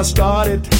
I started.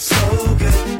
So good,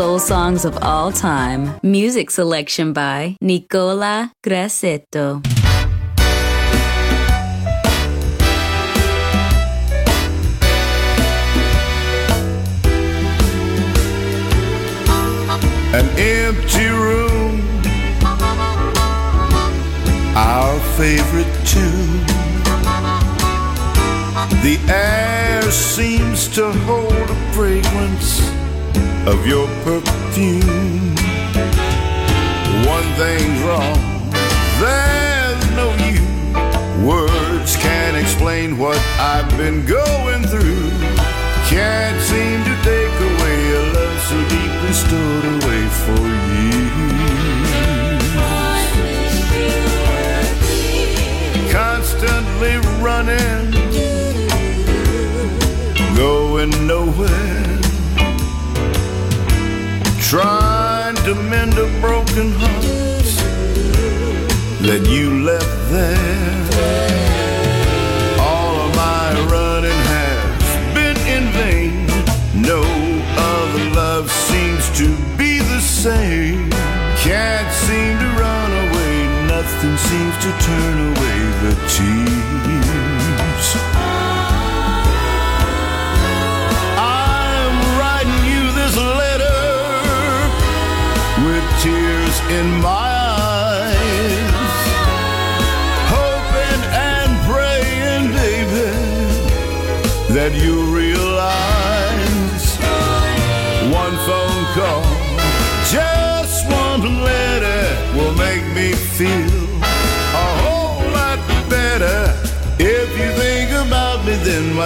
Soul songs of all time. Music selection by Nicola Grassetto. An empty room, our favorite tune. The air seems to hold a fragrance of your perfume. One thing's wrong, there's no you. Words can't explain what I've been going through. Can't seem to take away a love so deeply stored away for years. Trying to mend a broken heart that you left there.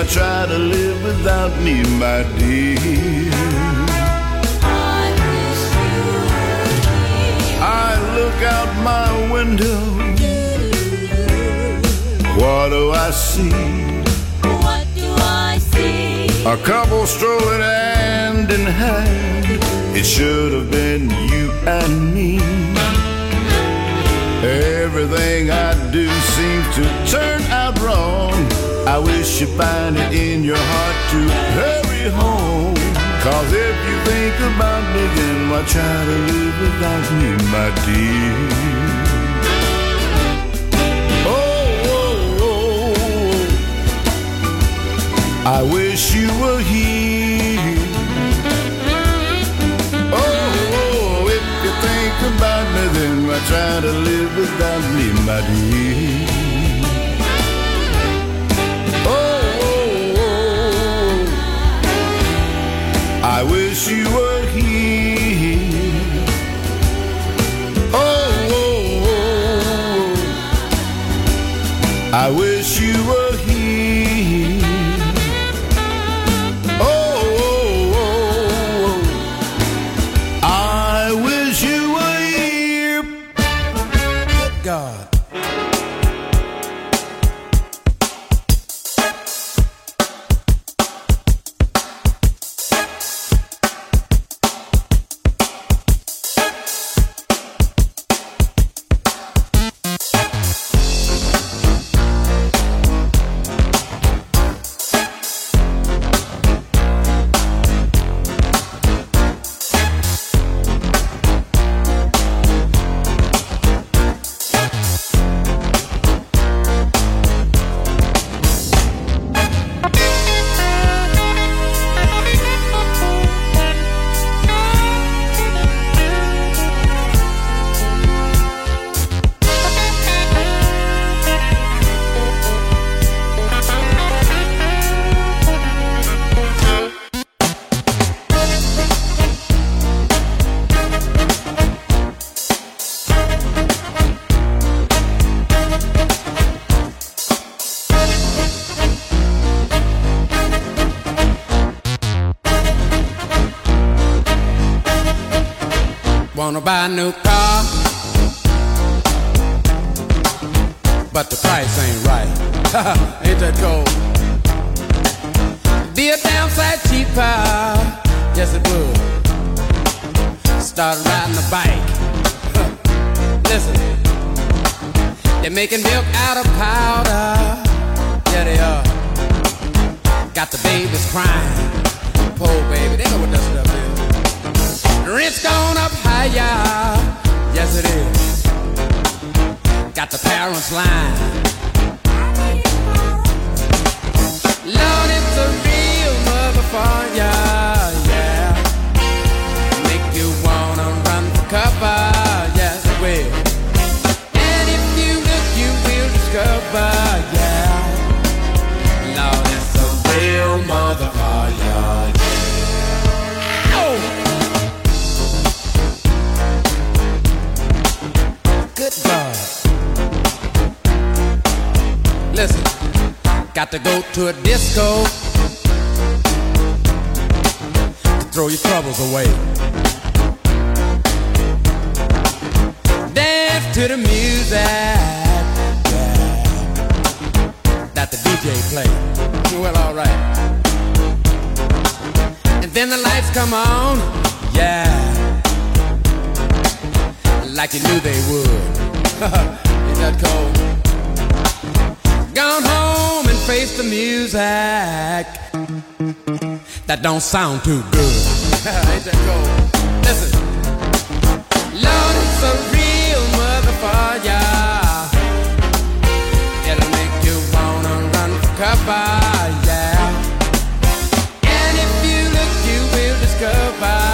Why try to live without me, my dear? I look out my window. What do I see? What do I see? A couple strolling hand in hand. It should have been you and me. Everything I do seems to turn out wrong. I wish you find it in your heart to hurry home. Cause if you think about me, then why try to live without me, my dear? Oh, oh, oh. I wish you were here. Oh, oh, if you think about me, then why try to live without me, my dear? Wish you were here. Oh, oh, oh, oh. I wish you were riding a bike. Listen, they're making milk out of powder. Yeah, they are. Got the babies crying. Poor baby. They know what that stuff is. Rent's gone up higher. Yes, it is. Got the parents lying. Lord, it's a real motherfucker, yeah. Lord, it's a real motherfucker, yeah. Oh! Listen, got to go to a disco to throw your troubles away. Dance to the music play. Well, alright. And then the lights come on, yeah, like you knew they would. Ain't that cold? Gone home and face the music that don't sound too good. Ain't that cold? Listen, Lord, it's a real motherfucker. For yeah. And if you look, you will discover,